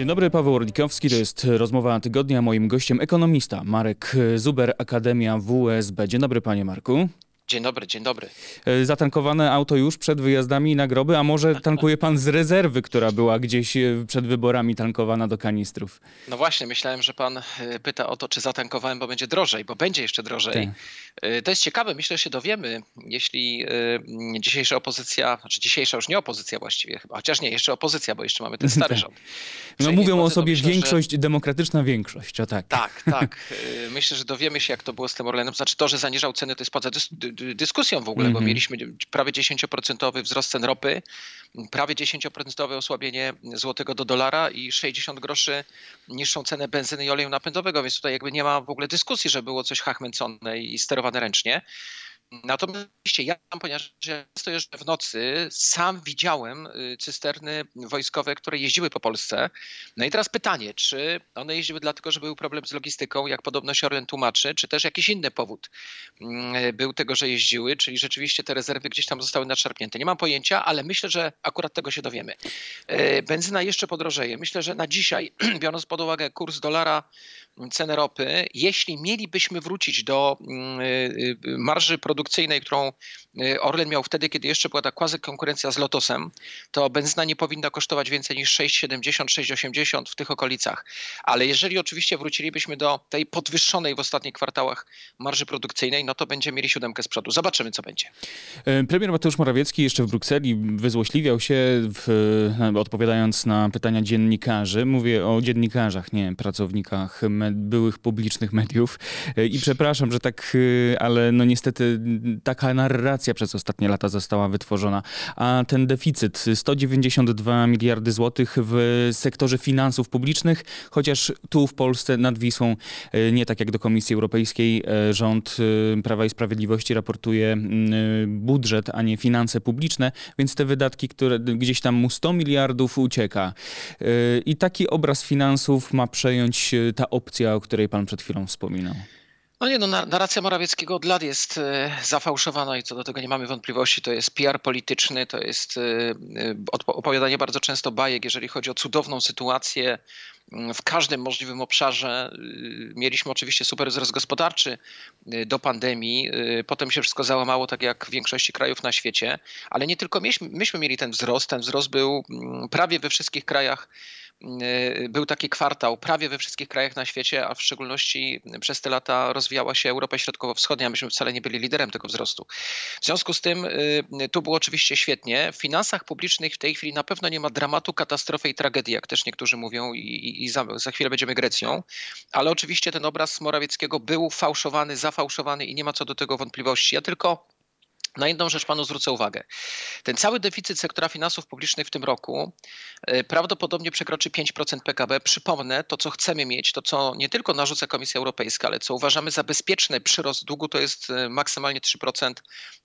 Dzień dobry, Paweł Orlikowski, to jest rozmowa tygodnia. Moim gościem ekonomista Marek Zuber, Akademia WSB. Dzień dobry, panie Marku. Dzień dobry, dzień dobry. E, Zatankowane auto już przed wyjazdami na groby, a może tankuje pan z rezerwy, która była gdzieś e, przed wyborami tankowana do kanistrów? No właśnie, myślałem, że pan e, pyta o to, czy zatankowałem, bo będzie drożej, bo będzie jeszcze drożej. Tak. To jest ciekawe, myślę, że się dowiemy, jeśli dzisiejsza opozycja, znaczy dzisiejsza już nie opozycja właściwie chyba, chociaż nie, jeszcze opozycja, bo jeszcze mamy ten stary Tak. rząd. No mówią o sobie myślę, że- większość, demokratyczna większość, o tak. Tak, tak. Y, Myślę, że dowiemy się, jak to było z tym Orlenem. Znaczy to, że zaniżał ceny, to jest poza dys dy- dy- dyskusją w ogóle, bo Mhm. mieliśmy prawie 10% wzrost cen ropy, prawie 10% osłabienie złotego do dolara i 60 groszy niższą cenę benzyny i oleju napędowego, więc tutaj jakby nie ma w ogóle dyskusji, że było coś hachmęcone i sterowane ręcznie. Natomiast ja, ponieważ często jeżdżę w nocy, sam widziałem y, cysterny wojskowe, które jeździły po Polsce. No i teraz pytanie, czy one jeździły dlatego, że był problem z logistyką, jak podobno się Orlen tłumaczy, czy też jakiś inny powód mm, był tego, że jeździły, czyli rzeczywiście te rezerwy gdzieś tam zostały nadszarpnięte. Nie mam pojęcia, ale myślę, że akurat tego się dowiemy. E, Benzyna jeszcze podrożeje. Myślę, że na dzisiaj, biorąc pod uwagę kurs dolara, cenę ropy, jeśli mielibyśmy wrócić do mm, y, y, marży produkcyjnej, którą y, Orlen miał wtedy, kiedy jeszcze była ta quasi konkurencja z Lotosem, to benzyna nie powinna kosztować więcej niż 6,70, 6,80 w tych okolicach. Ale jeżeli oczywiście wrócilibyśmy do tej podwyższonej w ostatnich kwartałach marży produkcyjnej, no to będziemy mieli siódemkę z przodu. Zobaczymy, co będzie. E, Premier Mateusz Morawiecki jeszcze w Brukseli wyzłośliwiał się, w, e, odpowiadając na pytania dziennikarzy. Mówię o dziennikarzach, nie pracownikach me, byłych publicznych mediów. E, I przepraszam, że tak, e, ale no niestety taka narracja przez ostatnie lata została wytworzona. A ten deficyt 192 miliardy złotych w sektorze finansów publicznych, chociaż tu w Polsce nad Wisłą, e, nie tak jak do Komisji Europejskiej, rząd Prawa i Sprawiedliwości raportuje budżet, a nie finanse publiczne, więc te wydatki, które gdzieś tam mu 100 miliardów ucieka. I taki obraz finansów ma przejąć ta opcja, o której pan przed chwilą wspominał. No nie, no na- narracja Morawieckiego od lat jest e, zafałszowana i co do tego nie mamy wątpliwości. To jest PR polityczny, to jest e, e, opowiadanie bardzo często bajek, jeżeli chodzi o cudowną sytuację mm, w każdym możliwym obszarze. Mieliśmy oczywiście super wzrost gospodarczy do pandemii, potem się wszystko załamało, tak jak w większości krajów na świecie, ale nie tylko myśmy, myśmy mieli ten wzrost. Ten wzrost był mm, prawie we wszystkich krajach był taki kwartał prawie we wszystkich krajach na świecie, a w szczególności przez te lata rozwijała się Europa Środkowo-Wschodnia. Myśmy wcale nie byli liderem tego wzrostu. W związku z tym y, tu było oczywiście świetnie. W finansach publicznych w tej chwili na pewno nie ma dramatu, katastrofy i tragedii, jak też niektórzy mówią, i, i za, za chwilę będziemy Grecją. Ale oczywiście ten obraz Morawieckiego był fałszowany, zafałszowany i nie ma co do tego wątpliwości. Ja tylko na jedną rzecz panu zwrócę uwagę. Ten cały deficyt sektora finansów publicznych w tym roku e, prawdopodobnie przekroczy 5% PKB. Przypomnę, to co chcemy mieć, to co nie tylko narzuca Komisja Europejska, ale co uważamy za bezpieczny przyrost długu, to jest e, maksymalnie 3%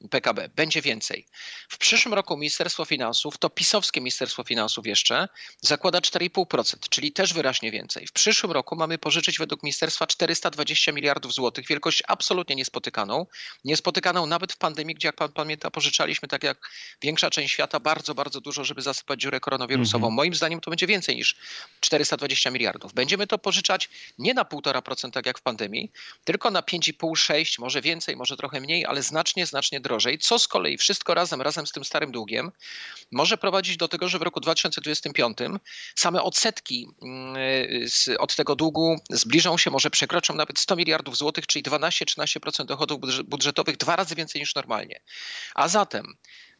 PKB. Będzie więcej. W przyszłym roku Ministerstwo Finansów, to pisowskie Ministerstwo Finansów jeszcze, zakłada 4,5%, czyli też wyraźnie więcej. W przyszłym roku mamy pożyczyć według ministerstwa 420 miliardów złotych, wielkość absolutnie niespotykaną. Niespotykaną nawet w pandemii, gdzie jak pan pamięta, pożyczaliśmy tak jak większa część świata bardzo, bardzo dużo, żeby zasypać dziurę koronawirusową. Mhm. Moim zdaniem to będzie więcej niż 420 miliardów. Będziemy to pożyczać nie na 1,5% tak jak w pandemii, tylko na 5,5, 6, może więcej, może trochę mniej, ale znacznie, znacznie drożej, co z kolei wszystko razem, razem z tym starym długiem może prowadzić do tego, że w roku 2025 same odsetki mm, od tego długu zbliżą się, może przekroczą nawet 100 miliardów złotych, czyli 12-13% dochodów budż- budżetowych, dwa razy więcej niż normalnie. A zatem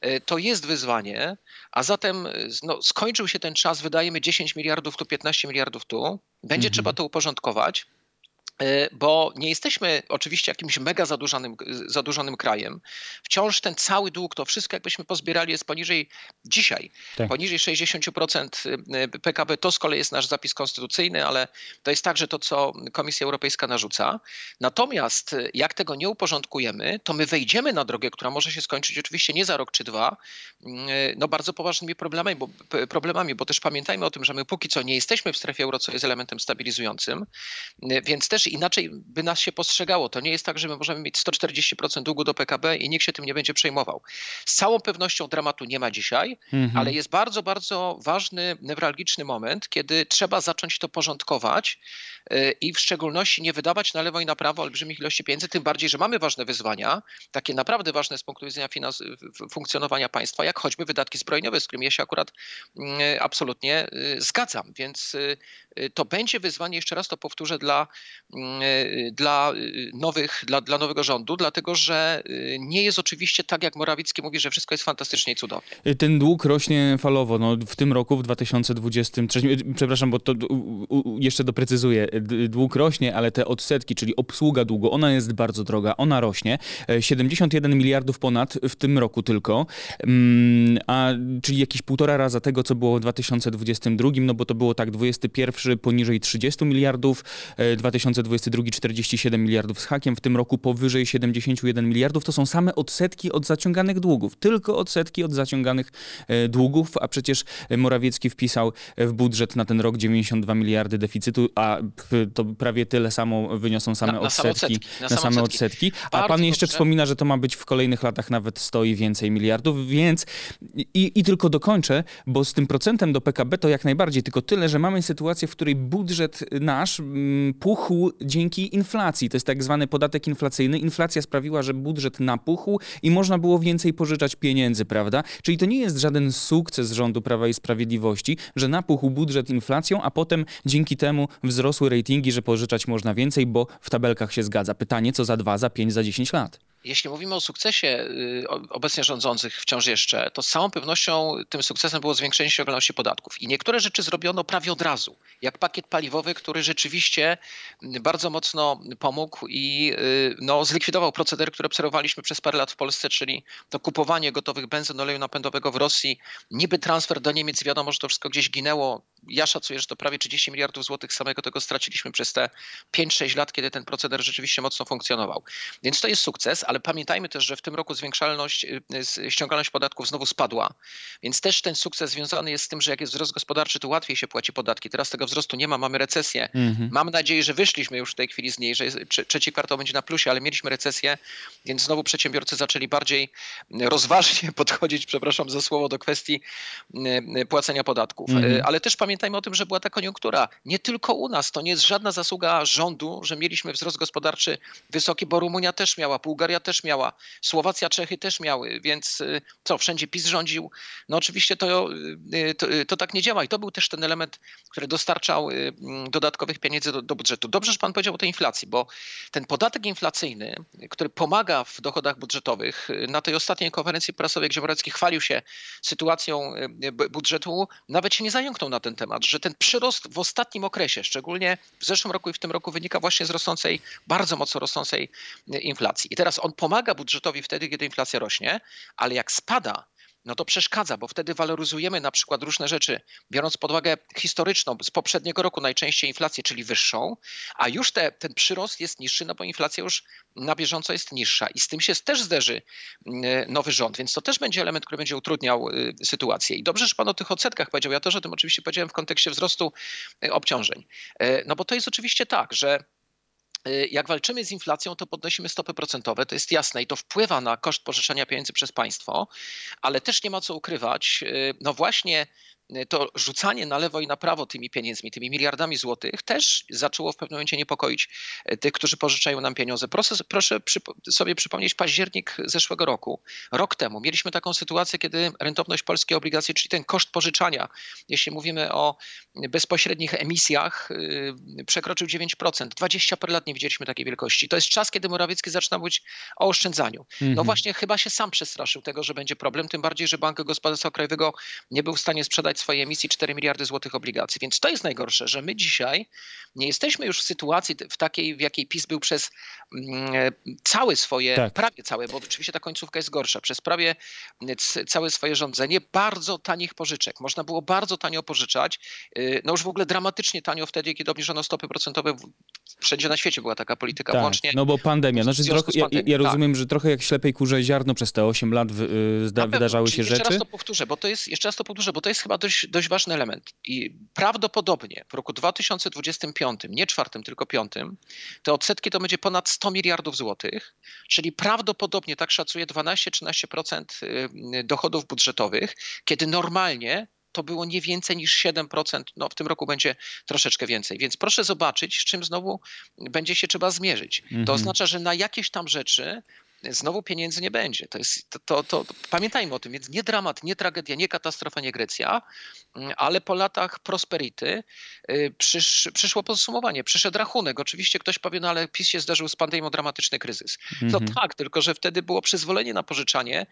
e, to jest wyzwanie, a zatem e, no, skończył się ten czas, wydajemy 10 miliardów tu, 15 miliardów tu, będzie Mhm. trzeba to uporządkować. E, Bo nie jesteśmy oczywiście jakimś mega zadłużonym, zadłużonym krajem. Wciąż ten cały dług, to wszystko jakbyśmy pozbierali jest poniżej dzisiaj, Tak. poniżej 60% PKB. To z kolei jest nasz zapis konstytucyjny, ale to jest także to, co Komisja Europejska narzuca. Natomiast jak tego nie uporządkujemy, to my wejdziemy na drogę, która może się skończyć oczywiście nie za rok czy dwa, y, no bardzo poważnymi problemami, bo, problemami, bo też pamiętajmy o tym, że my póki co nie jesteśmy w strefie euro, co jest elementem stabilizującym, więc też znaczy inaczej by nas się postrzegało. To nie jest tak, że my możemy mieć 140% długu do PKB i nikt się tym nie będzie przejmował. Z całą pewnością dramatu nie ma dzisiaj, mhm. ale jest bardzo, bardzo ważny, newralgiczny moment, kiedy trzeba zacząć to porządkować y, i w szczególności nie wydawać na lewo i na prawo olbrzymich ilości pieniędzy, tym bardziej, że mamy ważne wyzwania, takie naprawdę ważne z punktu widzenia finans- funkcjonowania państwa, jak choćby wydatki zbrojeniowe, z którymi ja się akurat mm, absolutnie y, zgadzam. Więc to będzie wyzwanie, jeszcze raz to powtórzę, dla, mm, dla nowych, dla, dla nowego rządu, dlatego że nie jest oczywiście tak, jak Morawiecki mówi, że wszystko jest fantastycznie i cudownie. Ten dług rośnie falowo. No, w tym roku, w 2023, przepraszam, bo to jeszcze doprecyzuję. Dług rośnie, ale te odsetki, czyli obsługa długu, ona jest bardzo droga, ona rośnie. 71 miliardów ponad w tym roku tylko, mm, a czyli jakieś półtora raza tego, co było w 2022, no bo to było tak, 21 poniżej 30 miliardów, 2022 47 miliardów z hakiem, w tym roku powyżej 71 miliardów. To są same odsetki od zaciąganych długów, tylko odsetki od zaciąganych e, długów, a przecież Morawiecki wpisał w budżet na ten rok 92 miliardy deficytu, a to prawie tyle samo wyniosą same na, na odsetki. odsetki. Na, na same odsetki. A pan jeszcze dobrze. wspomina, że to ma być w kolejnych latach nawet 100 i więcej miliardów, więc i, i tylko dokończę, bo z tym procentem do PKB to jak najbardziej, tylko tyle, że mamy sytuację, w której budżet nasz mm, puchł dzięki inflacji. To jest tak zwany podatek inflacyjny. Inflacja sprawiła, że budżet napuchł i można było więcej pożyczać pieniędzy, prawda? Czyli to nie jest żaden sukces rządu Prawa i Sprawiedliwości, że napuchł budżet inflacją, a potem dzięki temu wzrosły ratingi, że pożyczać można więcej, bo w tabelkach się zgadza. Pytanie, co za dwa, za pięć, za dziesięć lat? Jeśli mówimy o sukcesie y, obecnie rządzących wciąż jeszcze, to z całą pewnością tym sukcesem było zwiększenie ściągalności podatków. I niektóre rzeczy zrobiono prawie od razu, jak pakiet paliwowy, który rzeczywiście bardzo mocno pomógł i y, no, zlikwidował proceder, który obserwowaliśmy przez parę lat w Polsce, czyli to kupowanie gotowych benzyn, oleju napędowego w Rosji, niby transfer do Niemiec, wiadomo, że to wszystko gdzieś ginęło. Ja szacuję, że to prawie 30 miliardów złotych samego tego straciliśmy przez te 5-6 lat, kiedy ten proceder rzeczywiście mocno funkcjonował. Więc to jest sukces, ale pamiętajmy też, że w tym roku zwiększalność, y, ściągalność podatków znowu spadła, więc też ten sukces związany jest z tym, że jak jest wzrost gospodarczy, to łatwiej się płaci podatki. Teraz tego wzrostu nie ma, mamy recesję. Mhm. Mam nadzieję, że wyszliśmy już w tej chwili z niej, że trzeci kwartał będzie na plusie, ale mieliśmy recesję, więc znowu przedsiębiorcy zaczęli bardziej rozważnie podchodzić, przepraszam za słowo, do kwestii y, płacenia podatków. Mhm. Y, ale też pamiętajmy o tym, że była ta koniunktura. Nie tylko u nas, to nie jest żadna zasługa rządu, że mieliśmy wzrost gospodarczy wysoki, bo Rumunia też miała, Bułgaria też miała, Słowacja, Czechy też miały, więc y, co, wszędzie PiS rządził? No oczywiście to, y, to, y, to tak nie działa i to był też ten element, który dostarczał mm, dodatkowych pieniędzy do, do budżetu. Dobrze, że pan powiedział o tej inflacji, bo ten podatek inflacyjny, który pomaga w dochodach budżetowych, na tej ostatniej konferencji prasowej, gdzie Morecki chwalił się sytuacją budżetu, nawet się nie zająknął na ten temat, że ten przyrost w ostatnim okresie, szczególnie w zeszłym roku i w tym roku wynika właśnie z rosnącej, bardzo mocno rosnącej inflacji. I teraz on pomaga budżetowi wtedy, kiedy inflacja rośnie, ale jak spada, no to przeszkadza, bo wtedy waloryzujemy na przykład różne rzeczy, biorąc pod uwagę historyczną z poprzedniego roku najczęściej inflację, czyli wyższą, a już te, ten przyrost jest niższy, no bo inflacja już na bieżąco jest niższa i z tym się też zderzy mm, nowy rząd, więc to też będzie element, który będzie utrudniał y, sytuację. I dobrze, że pan o tych odsetkach powiedział, ja też o tym oczywiście powiedziałem w kontekście wzrostu y, obciążeń. Y, no bo to jest oczywiście tak, że jak walczymy z inflacją, to podnosimy stopy procentowe, to jest jasne i to wpływa na koszt pożyczania pieniędzy przez państwo, ale też nie ma co ukrywać, y, no właśnie to rzucanie na lewo i na prawo tymi pieniędzmi, tymi miliardami złotych też zaczęło w pewnym momencie niepokoić y, tych, którzy pożyczają nam pieniądze. Proszę, proszę sobie przypomnieć październik zeszłego roku. Rok temu mieliśmy taką sytuację, kiedy rentowność polskiej obligacji, czyli ten koszt pożyczania, jeśli mówimy o bezpośrednich emisjach, y, przekroczył 9%. 20 per lat nie widzieliśmy takiej wielkości. To jest czas, kiedy Morawiecki zaczyna mówić o oszczędzaniu. No mhm. właśnie chyba się sam przestraszył tego, że będzie problem, tym bardziej, że Bank Gospodarstwa Krajowego nie był w stanie sprzedać sprzedać swojej emisji 4 miliardy złotych obligacji. Więc to jest najgorsze, że my dzisiaj nie jesteśmy już w sytuacji w takiej, w jakiej PiS był przez mm, całe swoje, tak. prawie całe, bo oczywiście ta końcówka jest gorsza, przez prawie całe swoje rządzenie bardzo tanich pożyczek. Można było bardzo tanio pożyczać, y, no już w ogóle dramatycznie tanio wtedy, kiedy obniżono stopy procentowe wszędzie na świecie była taka polityka, tak, włącznie. No bo pandemia. Znaczy, trochę, ja, ja rozumiem, tak. że trochę jak ślepej kurze ziarno przez te 8 lat y, zda, wydarzały się rzeczy. Jeszcze raz to powtórzę, bo to jest, jeszcze raz to powtórzę, bo to jest chyba dość, dość ważny element. I prawdopodobnie w roku 2025, nie czwartym, tylko piątym, te odsetki to będzie ponad 100 miliardów złotych, czyli prawdopodobnie, tak szacuje, 12-13% y, dochodów budżetowych, kiedy normalnie to było nie więcej niż 7%, no w tym roku będzie troszeczkę więcej. Więc proszę zobaczyć, z czym znowu będzie się trzeba zmierzyć. To mhm. oznacza, że na jakieś tam rzeczy znowu pieniędzy nie będzie. To jest, to, to, to, pamiętajmy o tym, więc nie dramat, nie tragedia, nie katastrofa, nie Grecja, ale po latach prosperity y, przysz, przyszło podsumowanie, przyszedł rachunek. Oczywiście ktoś powie, no ale PiS się zdarzył z pandemią dramatyczny kryzys. No mhm. tak, tylko że wtedy było przyzwolenie na pożyczanie.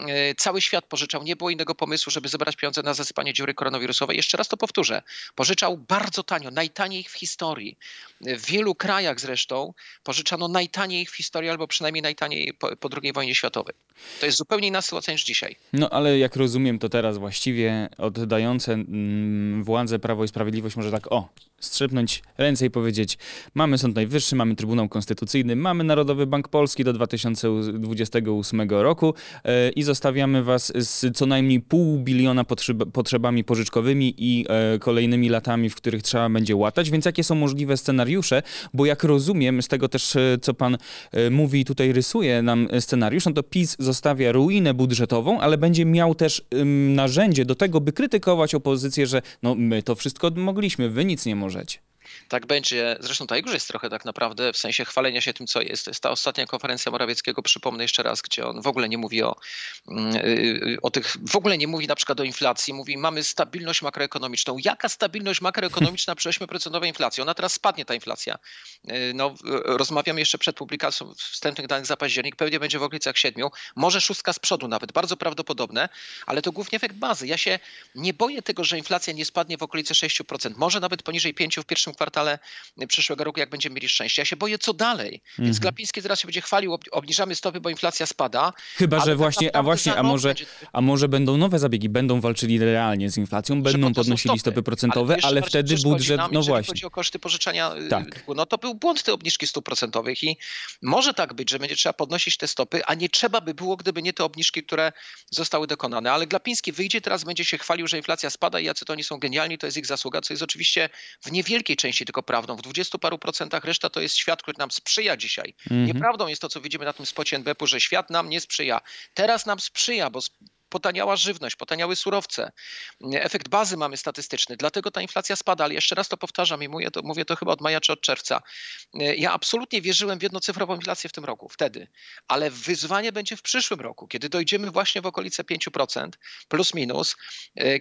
Y, cały świat pożyczał, nie było innego pomysłu, żeby zebrać pieniądze na zasypanie dziury koronawirusowej. Jeszcze raz to powtórzę. Pożyczał bardzo tanio, najtaniej w historii. W wielu krajach zresztą pożyczano najtaniej w historii, albo przynajmniej najtaniej po, po II wojnie światowej. To jest zupełnie inna sytuacja niż dzisiaj. No ale jak rozumiem, to teraz właściwie oddające mm, władzę Prawo i Sprawiedliwość może tak, o, strzepnąć ręce i powiedzieć: Mamy Sąd Najwyższy, mamy Trybunał Konstytucyjny, mamy Narodowy Bank Polski do 2028 roku e, i zostawiamy Was z co najmniej pół biliona potrzebami pożyczkowymi i e, kolejnymi latami, w których trzeba będzie łatać. Więc jakie są możliwe scenariusze? Bo jak rozumiem, z tego też, e, co Pan mówi i tutaj rysuje nam scenariusz, no to PiS zostawia ruinę budżetową, ale będzie miał też narzędzie do tego, by krytykować opozycję, że no my to wszystko mogliśmy, wy nic nie możecie możecie. Tak będzie, zresztą to już jest trochę tak naprawdę w sensie chwalenia się tym, co jest. To jest ta ostatnia konferencja Morawieckiego, przypomnę jeszcze raz, gdzie on w ogóle nie mówi o, mm, y, o tych, w ogóle nie mówi na przykład o inflacji, mówi mamy stabilność makroekonomiczną. Jaka stabilność makroekonomiczna przy 8% inflacji? Ona teraz spadnie ta inflacja. Y, no, rozmawiam jeszcze przed publikacją wstępnych danych za październik, pewnie będzie w okolicach 7, może szóstka z przodu nawet, bardzo prawdopodobne, ale to głównie efekt bazy. Ja się nie boję tego, że inflacja nie spadnie w okolice 6%, może nawet poniżej 5 w pierwszym kwartale przyszłego roku, jak będziemy mieli szczęście. Ja się boję, co dalej. Więc mhm. Glapiński zaraz się będzie chwalił, obniżamy stopy, bo inflacja spada. Chyba, że tak właśnie, a właśnie, a może, będzie... a może będą nowe zabiegi, będą walczyli realnie z inflacją, będą podnosili stopy, stopy procentowe, ale, ale wtedy budżet, nam, no właśnie. chodzi o koszty pożyczania, y, tak. no to był błąd te obniżki stóp procentowych i może tak być, że będzie trzeba podnosić te stopy, a nie trzeba by było, gdyby nie te obniżki, które zostały dokonane. Ale Glapiński wyjdzie teraz, będzie się chwalił, że inflacja spada i jacy to oni są genialni, to jest ich zasługa, co jest oczywiście w niewielkiej części tylko prawdą. W dwudziestu paru procentach reszta to jest świat, który nam sprzyja dzisiaj. Mm -hmm. Nieprawdą jest to, co widzimy na tym spocie NBP-u, że świat nam nie sprzyja. Teraz nam sprzyja, bo potaniała żywność, potaniały surowce. Efekt bazy mamy statystyczny, dlatego ta inflacja spada, ale jeszcze raz to powtarzam i mówię to, mówię to chyba od maja czy od czerwca. Ja absolutnie wierzyłem w jednocyfrową inflację w tym roku, wtedy, ale wyzwanie będzie w przyszłym roku, kiedy dojdziemy właśnie w okolice 5%, plus minus,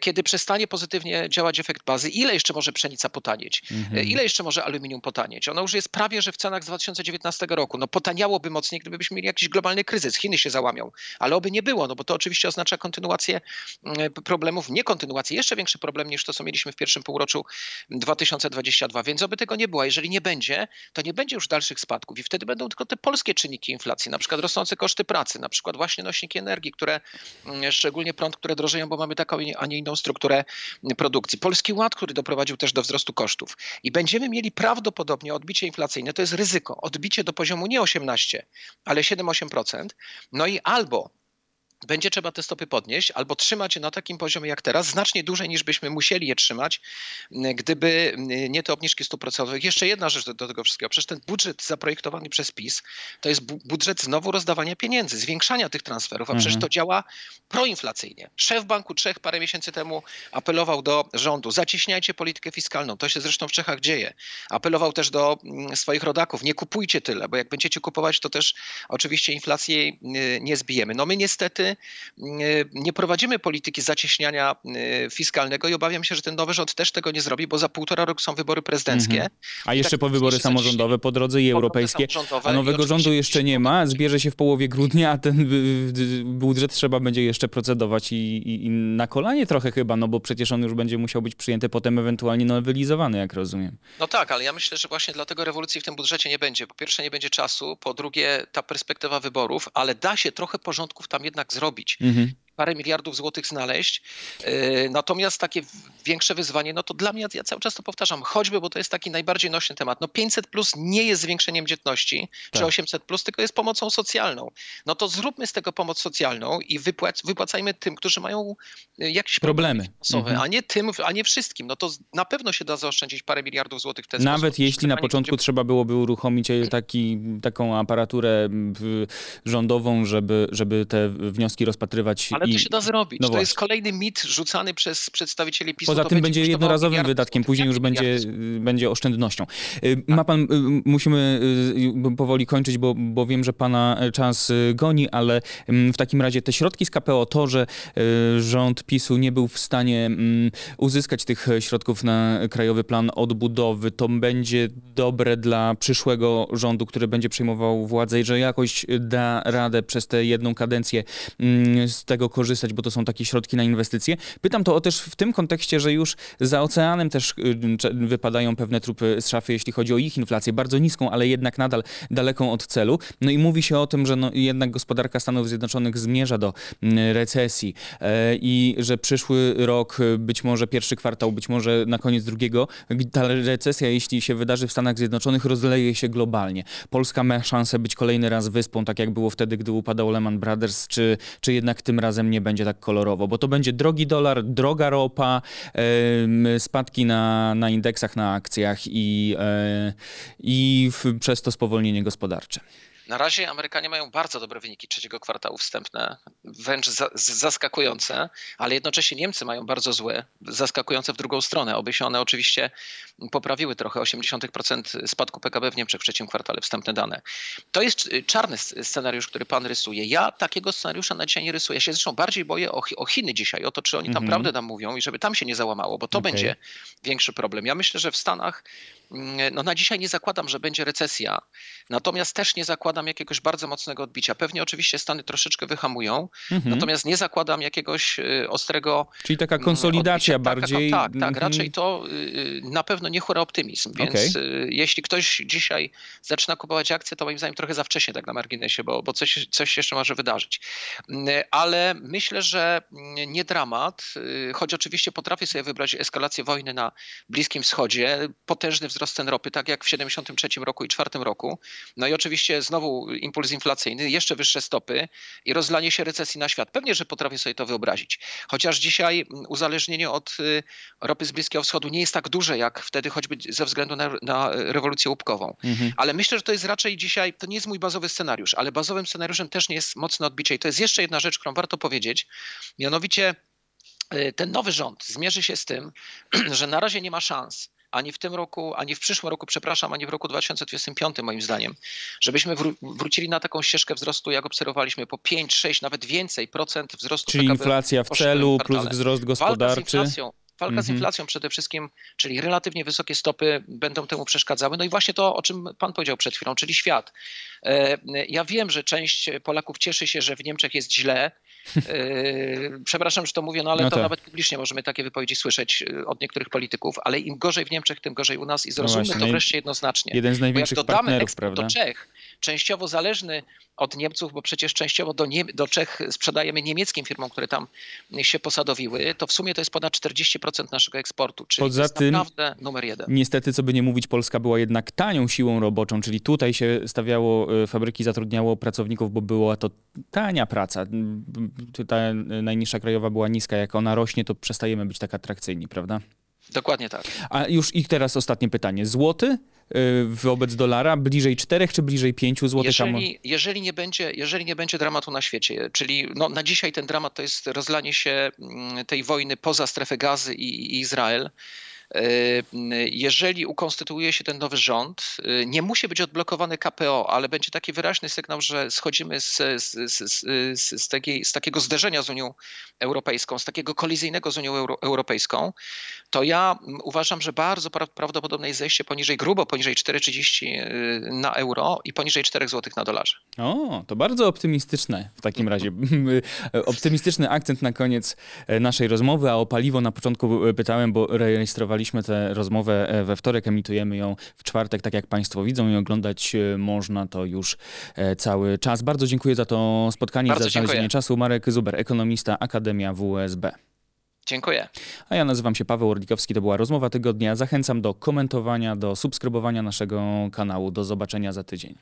kiedy przestanie pozytywnie działać efekt bazy. Ile jeszcze może pszenica potanieć? Mhm. Ile jeszcze może aluminium potanieć? Ono już jest prawie, że w cenach z 2019 roku. No potaniałoby mocniej, gdybyśmy mieli jakiś globalny kryzys. Chiny się załamią, ale oby nie było, no bo to oczywiście oznacza kontynuację mm, problemów, nie kontynuację, jeszcze większy problem niż to, co mieliśmy w pierwszym półroczu 2022. Więc oby tego nie było. Jeżeli nie będzie, to nie będzie już dalszych spadków i wtedy będą tylko te polskie czynniki inflacji, na przykład rosnące koszty pracy, na przykład właśnie nośniki energii, które mm, szczególnie prąd, które drożeją, bo mamy taką, a nie inną strukturę produkcji. Polski Ład, który doprowadził też do wzrostu kosztów. I będziemy mieli prawdopodobnie odbicie inflacyjne, to jest ryzyko, odbicie do poziomu nie 18, ale 7-8%. No i albo będzie trzeba te stopy podnieść albo trzymać je na takim poziomie jak teraz, znacznie dłużej niż byśmy musieli je trzymać, gdyby nie te obniżki stóp procentowych. Jeszcze jedna rzecz do, do, tego wszystkiego. Przecież ten budżet zaprojektowany przez PiS to jest bu budżet znowu rozdawania pieniędzy, zwiększania tych transferów, a przecież mhm. to działa proinflacyjnie. Szef Banku Czech parę miesięcy temu apelował do rządu, zacieśniajcie politykę fiskalną. To się zresztą w Czechach dzieje. Apelował też do mm, swoich rodaków, nie kupujcie tyle, bo jak będziecie kupować, to też oczywiście inflację nie zbijemy. No my niestety nie prowadzimy polityki zacieśniania e, fiskalnego i obawiam się, że ten nowy rząd też tego nie zrobi, bo za półtora roku są wybory prezydenckie. Mhm. A jeszcze tak, po wybory samorządowe po drodze i europejskie, a nowego rządu jeszcze nie ma, zbierze się w połowie grudnia, a ten budżet trzeba będzie jeszcze procedować i, i, i na kolanie trochę chyba, no bo przecież on już będzie musiał być przyjęty potem ewentualnie nowelizowany, jak rozumiem. No tak, ale ja myślę, że właśnie dlatego rewolucji w tym budżecie nie będzie. Po pierwsze nie będzie czasu, po drugie ta perspektywa wyborów, ale da się trochę porządków tam jednak zrobić zrobić. Mhm. Parę miliardów złotych znaleźć. E, natomiast takie większe wyzwanie, no to dla mnie, ja cały czas to powtarzam, choćby, bo to jest taki najbardziej nośny temat. No 500 plus nie jest zwiększeniem dzietności, tak. czy 800 plus, tylko jest pomocą socjalną. No to zróbmy z tego pomoc socjalną i wypłac, wypłacajmy tym, którzy mają e, jakieś problemy, finansowe, mhm. a nie tym, a nie wszystkim. No to na pewno się da zaoszczędzić parę miliardów złotych w ten Nawet sposób. jeśli na początku trzeba byłoby uruchomić taki, taką aparaturę rządową, żeby, żeby te wnioski rozpatrywać. Ale. To się da zrobić. No to jest kolejny mit rzucany przez przedstawicieli PiSu. Poza tym będzie jednorazowym wydatkiem, później już będzie, będzie oszczędnością. Y, ma pan, y, musimy y, powoli kończyć, bo, bo wiem, że pana czas goni, ale w takim razie te środki z KPO, to, że rząd PiSu nie był w stanie uzyskać tych środków na Krajowy Plan Odbudowy, to będzie dobre dla przyszłego rządu, który będzie przejmował władzę i że jakoś da radę przez tę jedną kadencję z tego korzystać, bo to są takie środki na inwestycje. Pytam to o też w tym kontekście, że już za oceanem też wypadają pewne trupy z szafy, jeśli chodzi o ich inflację, bardzo niską, ale jednak nadal daleką od celu. No i mówi się o tym, że no jednak gospodarka Stanów Zjednoczonych zmierza do recesji e, i że przyszły rok, być może pierwszy kwartał, być może na koniec drugiego, ta recesja, jeśli się wydarzy w Stanach Zjednoczonych, rozleje się globalnie. Polska ma szansę być kolejny raz wyspą, tak jak było wtedy, gdy upadał Lehman Brothers, czy, czy jednak tym razem nie będzie tak kolorowo, bo to będzie drogi dolar, droga ropa, spadki na, na indeksach, na akcjach i, e, i w, przez to spowolnienie gospodarcze. Na razie Amerykanie mają bardzo dobre wyniki trzeciego kwartału wstępne, wręcz za, zaskakujące, ale jednocześnie Niemcy mają bardzo złe, zaskakujące w drugą stronę. Oby się one oczywiście poprawiły trochę, 80% spadku PKB w Niemczech w trzecim kwartale, wstępne dane. To jest czarny scenariusz, który pan rysuje. Ja takiego scenariusza na dzisiaj nie rysuję. Ja się zresztą bardziej boję o, o Chiny dzisiaj, o to, czy oni tam mm -hmm. prawdę nam mówią i żeby tam się nie załamało, bo to okay. będzie większy problem. Ja myślę, że w Stanach no na dzisiaj nie zakładam, że będzie recesja, natomiast też nie zakładam jakiegoś bardzo mocnego odbicia. Pewnie oczywiście Stany troszeczkę wyhamują, mhm. natomiast nie zakładam jakiegoś y, ostrego. Czyli taka mm, konsolidacja odbicia. bardziej. Tak, tak, tak, mhm. raczej to y, y, na pewno nie chóra optymizm. Więc okay. jeśli ktoś dzisiaj zaczyna kupować akcje, to moim zdaniem trochę za wcześnie, tak na marginesie, bo, bo coś, coś jeszcze może wydarzyć. Mm, ale myślę, że nie dramat, choć oczywiście potrafię sobie wybrać eskalację wojny na Bliskim Wschodzie, potężny wzrost wzrost cen ropy, tak jak w 73 roku i 4 roku. No i oczywiście znowu impuls inflacyjny, jeszcze wyższe stopy i rozlanie się recesji na świat. Pewnie, że potrafię sobie to wyobrazić. Chociaż dzisiaj uzależnienie od y, ropy z Bliskiego Wschodu nie jest tak duże, jak wtedy choćby ze względu na, na rewolucję łupkową. Mhm. Ale myślę, że to jest raczej dzisiaj, to nie jest mój bazowy scenariusz, ale bazowym scenariuszem też nie jest mocne odbicie. I to jest jeszcze jedna rzecz, którą warto powiedzieć. Mianowicie y, ten nowy rząd zmierzy się z tym, że na razie nie ma szans ani w tym roku, ani w przyszłym roku, przepraszam, ani w roku 2025 moim zdaniem, żebyśmy wró wrócili na taką ścieżkę wzrostu, jak obserwowaliśmy, po 5, 6, nawet więcej procent wzrostu Czyli PKB inflacja w celu plus wzrost gospodarczy. Walka z inflacją, Walka z mhm. inflacją przede wszystkim, czyli relatywnie wysokie stopy będą temu przeszkadzały. No i właśnie to, o czym pan powiedział przed chwilą, czyli świat. E, ja wiem, że część Polaków cieszy się, że w Niemczech jest źle. E, przepraszam, że to mówię, no ale no to tak. nawet publicznie możemy takie wypowiedzi słyszeć e, od niektórych polityków, ale im gorzej w Niemczech, tym gorzej u nas i zrozummy no to wreszcie jednoznacznie. Jeden z największych Bo jak dodamy partnerów, prawda? do Czech, częściowo zależny od Niemców, bo przecież częściowo do, Nie do Czech sprzedajemy niemieckim firmom, które tam się posadowiły, to w sumie to jest ponad 40% naszego eksportu, czyli Poza to jest tym, naprawdę numer jeden. Niestety, co by nie mówić, Polska była jednak tanią siłą roboczą, czyli tutaj się stawiało, e, fabryki zatrudniało pracowników, bo była to tania praca. Ta najniższa krajowa była niska, jak ona rośnie, to przestajemy być tak atrakcyjni, prawda? Dokładnie tak. A już i teraz ostatnie pytanie. Złoty Y, wobec dolara? Bliżej 4 czy bliżej 5 zł? Jeżeli, jeżeli, nie będzie, jeżeli nie będzie dramatu na świecie, czyli no, na dzisiaj ten dramat to jest rozlanie się mm, tej wojny poza strefę gazy i, i Izrael, E, jeżeli ukonstytuuje się ten nowy rząd, e, nie musi być odblokowany KPO, ale będzie taki wyraźny sygnał, że schodzimy z, z, z, z, takiej, takiego zderzenia z Unią Europejską, z takiego kolizyjnego z Unią Euro, Europejską, to ja uważam, że bardzo prawdopodobne jest zejście poniżej, grubo poniżej 4,30 e, na euro i poniżej 4 zł na dolarze. O, to bardzo optymistyczne w takim razie. Optymistyczny akcent na koniec naszej rozmowy, a o paliwo na początku pytałem, bo rejestrowali nagrywaliśmy tę rozmowę e, we wtorek, emitujemy ją w czwartek, tak jak Państwo widzą i oglądać e, można to już e, cały czas. Bardzo dziękuję za to spotkanie Bardzo i za znalezienie dziękuję. czasu. Marek Zuber, ekonomista, Akademia WSB. Dziękuję. A ja nazywam się Paweł Orlikowski, to była rozmowa tygodnia. Zachęcam do komentowania, do subskrybowania naszego kanału. Do zobaczenia za tydzień.